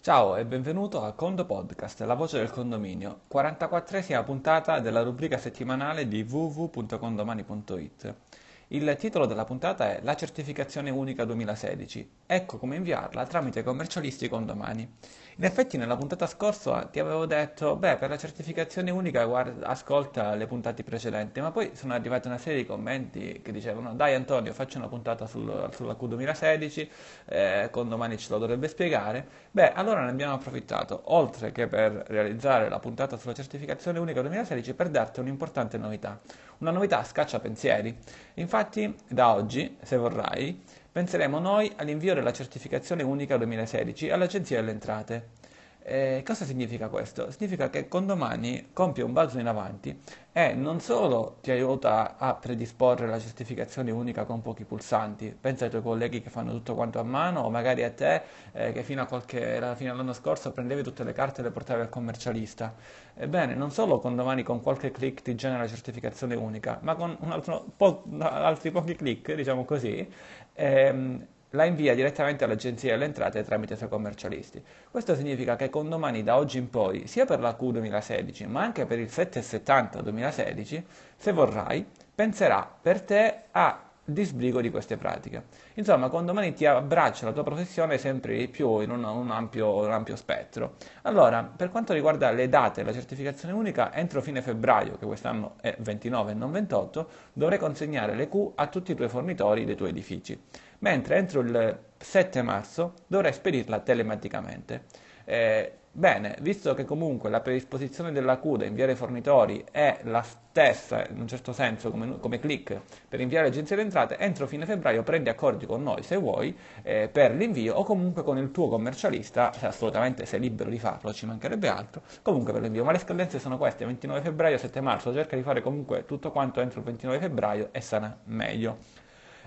Ciao e benvenuto a Condo Podcast, la voce del condominio, 44esima puntata della rubrica settimanale di www.condomani.it. Il titolo della puntata è La certificazione unica 2016. Ecco come inviarla tramite commercialisti condomani. In effetti nella puntata scorsa ti avevo detto, beh, per la certificazione unica guarda, ascolta le puntate precedenti, ma poi sono arrivate una serie di commenti che dicevano, dai Antonio, faccio una puntata sul, sulla Q2016, eh, con domani ce lo dovrebbe spiegare. Beh, allora ne abbiamo approfittato, oltre che per realizzare la puntata sulla certificazione unica 2016, per darti un'importante novità. Una novità scaccia pensieri. Infatti, da oggi, se vorrai, penseremo noi all'invio della certificazione unica 2016 all'Agenzia delle Entrate. Eh, cosa significa questo? Significa che Condomani compie un balzo in avanti e non solo ti aiuta a predisporre la certificazione unica con pochi pulsanti, pensa ai tuoi colleghi che fanno tutto quanto a mano o magari a te eh, che fino, qualche, fino, all'anno scorso prendevi tutte le carte e le portavi al commercialista. Ebbene, non solo Condomani con qualche clic ti genera la certificazione unica, ma con altro, po- altri pochi clic, diciamo così, ehm, la invia direttamente all'Agenzia delle Entrate tramite i suoi commercialisti. Questo significa che con domani da oggi in poi, sia per la Q 2016, ma anche per il 770 2016, se vorrai, penserà per te a disbrigo di queste pratiche. Insomma, con domani ti abbraccia la tua professione sempre di più in un, un, ampio, un, ampio, spettro. Allora, per quanto riguarda le date della certificazione unica, entro fine febbraio, che quest'anno è 29 e non 28, dovrai consegnare le Q a tutti i tuoi fornitori dei tuoi edifici mentre entro il 7 marzo dovrei spedirla telematicamente. Eh, bene, visto che comunque la predisposizione della CUDA inviare fornitori è la stessa, in un certo senso, come, come click per inviare l'agenzia delle entrate, entro fine febbraio prendi accordi con noi, se vuoi, eh, per l'invio o comunque con il tuo commercialista, se assolutamente sei libero di farlo, ci mancherebbe altro, comunque per l'invio. Ma le scadenze sono queste, 29 febbraio, 7 marzo, cerca di fare comunque tutto quanto entro il 29 febbraio e sarà meglio.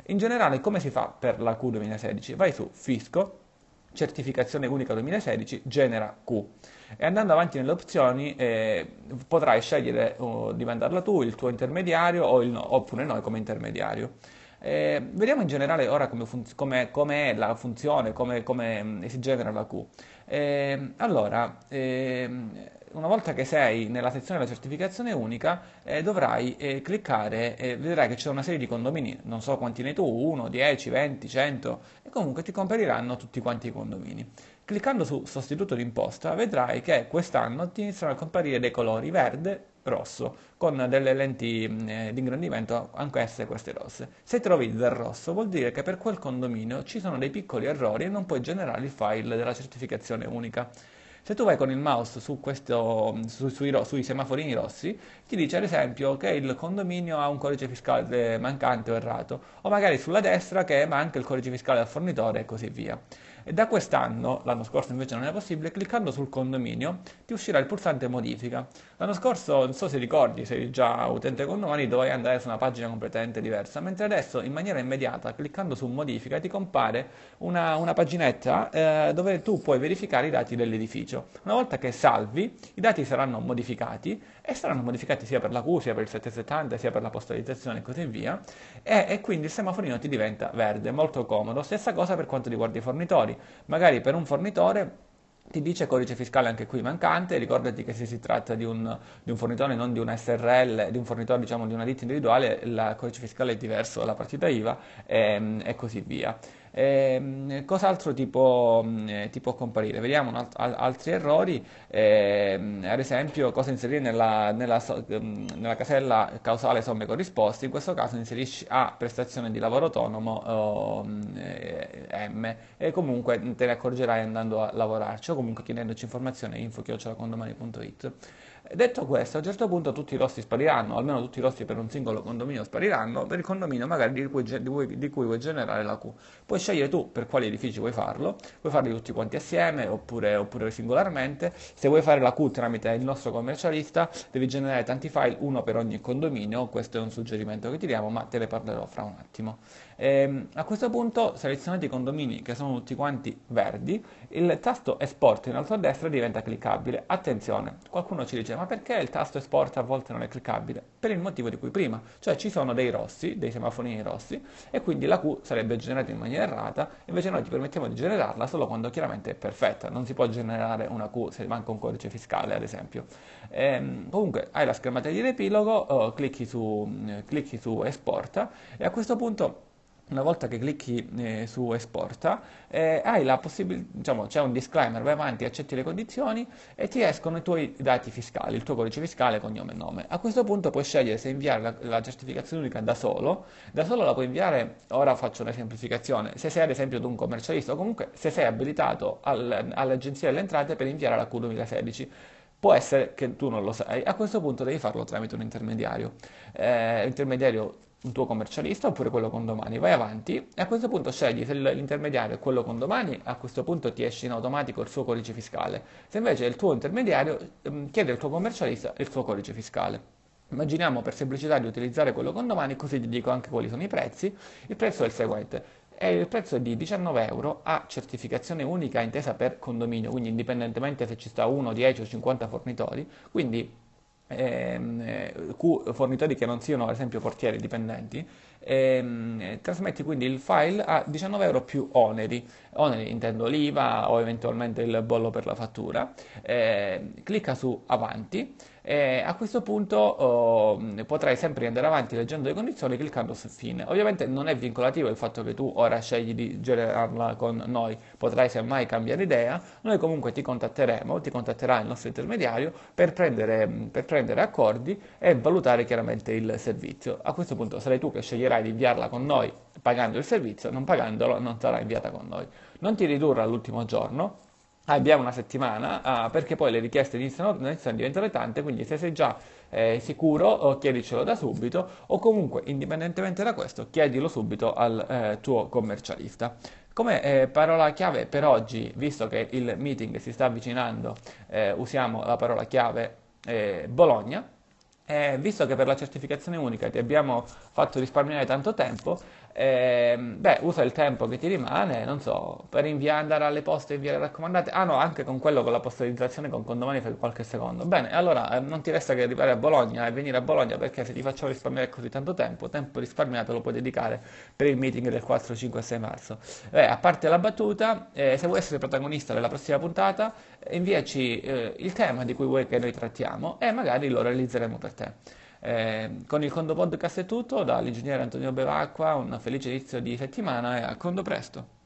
In generale, come si fa per la Q 2016? Vai su Fisco, certificazione unica 2016, genera Q. E andando avanti nelle opzioni eh, potrai scegliere uh, di mandarla tu, il tuo intermediario o no, oppure noi come intermediario. Eh, vediamo in generale ora come, funz- come, come è la funzione, come, come mm, si genera la Q. Eh, allora, ehm, una volta che sei nella sezione della certificazione unica, eh, dovrai eh, cliccare e vedrai che c'è una serie di condomini, non so quanti ne tu, 1, 10, 20, 100, e comunque ti compariranno tutti quanti i condomini. Cliccando su sostituto d'imposta vedrai che quest'anno ti iniziano a comparire dei colori verde, rosso, con delle lenti eh, di ingrandimento, anche queste rosse. Se trovi del rosso vuol dire che per quel condominio ci sono dei piccoli errori e non puoi generare il file della certificazione unica. Se tu vai con il mouse su questo, su, sui, sui, semaforini rossi, ti dice ad esempio che il condominio ha un codice fiscale mancante o errato, o magari sulla destra che manca il codice fiscale del fornitore e così via. E da quest'anno, l'anno scorso invece non è possibile, cliccando sul condominio ti uscirà il pulsante modifica. L'anno scorso, non so se ricordi, sei già utente condomani, dovevi andare su una pagina completamente diversa, mentre adesso in maniera immediata, cliccando su modifica, ti compare una, una paginetta eh, dove tu puoi verificare i dati dell'edificio. Una volta che salvi, i dati saranno modificati e saranno modificati sia per la Q, sia per il 770, sia per la postalizzazione e così via, e, e quindi il semaforino ti diventa verde, molto comodo. Stessa cosa per quanto riguarda i fornitori. Magari per un fornitore ti dice codice fiscale anche qui mancante, ricordati che se si tratta di un, di un fornitore, non di una SRL, di un fornitore diciamo di una ditta individuale, il codice fiscale è diverso dalla partita IVA e, ehm, e così via. Eh, cos'altro ti può, eh, ti può, comparire? Vediamo alt- altri errori, eh, ad esempio cosa inserire nella, nella, ehm, nella, casella causale somme corrisposte, in questo caso inserisci A prestazione di lavoro autonomo o eh, M e comunque te ne accorgerai andando a lavorarci o comunque chiedendoci informazioni info-condomani.it. Detto questo, a un certo punto tutti i rossi spariranno, almeno tutti i rossi per un singolo condominio spariranno, per il condominio magari di cui, di cui, di cui vuoi generare la Q. Puoi scegliere tu per quali edifici vuoi farlo, puoi farli tutti quanti assieme oppure, oppure singolarmente. Se vuoi fare la Q tramite il nostro commercialista, devi generare tanti file, uno per ogni condominio, questo è un suggerimento che ti diamo, ma te ne parlerò fra un attimo. Ehm, a questo punto selezionate i condomini che sono tutti quanti verdi, il tasto Export in alto a destra diventa cliccabile. Attenzione, qualcuno ci dice ma perché il tasto Export a volte non è cliccabile? Per il motivo di cui prima, cioè ci sono dei rossi, dei semaforini rossi e quindi la Q sarebbe generata in maniera errata, invece noi ti permettiamo di generarla solo quando chiaramente è perfetta, non si può generare una Q se manca un codice fiscale ad esempio. Ehm, comunque hai la schermata di riepilogo, oh, clicchi, su, eh, clicchi su esporta e a questo punto una volta che clicchi eh, su esporta, eh, hai la possibilità, diciamo, c'è un disclaimer, vai avanti, accetti le condizioni e ti escono i tuoi dati fiscali, il tuo codice fiscale, cognome e nome. A questo punto puoi scegliere se inviare la, la certificazione unica da solo, da solo la puoi inviare, ora faccio una semplificazione, se sei ad esempio ad un commercialista o comunque se sei abilitato al, all'Agenzia delle Entrate per inviare la Q2016. Può essere che tu non lo sai, a questo punto devi farlo tramite un intermediario. Eh, intermediario un tuo commercialista oppure quello con domani. Vai avanti e a questo punto scegli se l'intermediario è quello con domani, a questo punto ti esce in automatico il suo codice fiscale. Se invece è il tuo intermediario, ehm, chiede al tuo commercialista il suo codice fiscale. Immaginiamo per semplicità di utilizzare quello con domani, così ti dico anche quali sono i prezzi. Il prezzo è il seguente. Il prezzo di 19 euro a certificazione unica intesa per condominio, quindi indipendentemente se ci sta 1, 10 o 50 fornitori, quindi Ehm, eh, fornitori che non siano ad esempio portieri dipendenti, ehm, trasmetti quindi il file a 19 euro più oneri, oneri intendo l'IVA o eventualmente il bollo per la fattura, eh, clicca su avanti e a questo punto oh, potrai sempre andare avanti leggendo le condizioni cliccando su fine. Ovviamente non è vincolativo il fatto che tu ora scegli di generarla con noi, potrai semmai cambiare idea, noi comunque ti contatteremo, ti contatterà il nostro intermediario per prendere, per prendere accordi e valutare chiaramente il servizio. A questo punto sarai tu che sceglierai di inviarla con noi pagando il servizio, non pagandolo non sarà inviata con noi. Non ti ridurre all'ultimo giorno, abbiamo una settimana uh, perché poi le richieste iniziano, iniziano a diventare tante, quindi se sei già eh, sicuro chiedicelo da subito o comunque indipendentemente da questo chiedilo subito al eh, tuo commercialista. Come eh, parola chiave per oggi, visto che il meeting si sta avvicinando, eh, usiamo la parola chiave eh, visto che per la certificazione unica ti abbiamo fatto risparmiare tanto tempo, eh, beh, usa il tempo che ti rimane, non so, per inviare, andare alle poste e inviare raccomandate. Ah no, anche con quello con la postalizzazione con condomani fai qualche secondo. Bene, allora eh, non ti resta che arrivare a Bologna e venire a Bologna perché se ti facciamo risparmiare così tanto tempo, tempo risparmiato lo puoi dedicare per il meeting del 4, 5 e 6 marzo. Eh, a parte la battuta, eh, se vuoi essere protagonista della prossima puntata, inviaci eh, il tema di cui vuoi che noi trattiamo e magari lo realizzeremo per te. Eh, con il Condo Podcast è tutto, dall'ingegnere Antonio Bevacqua, un felice inizio di settimana e a Condo presto!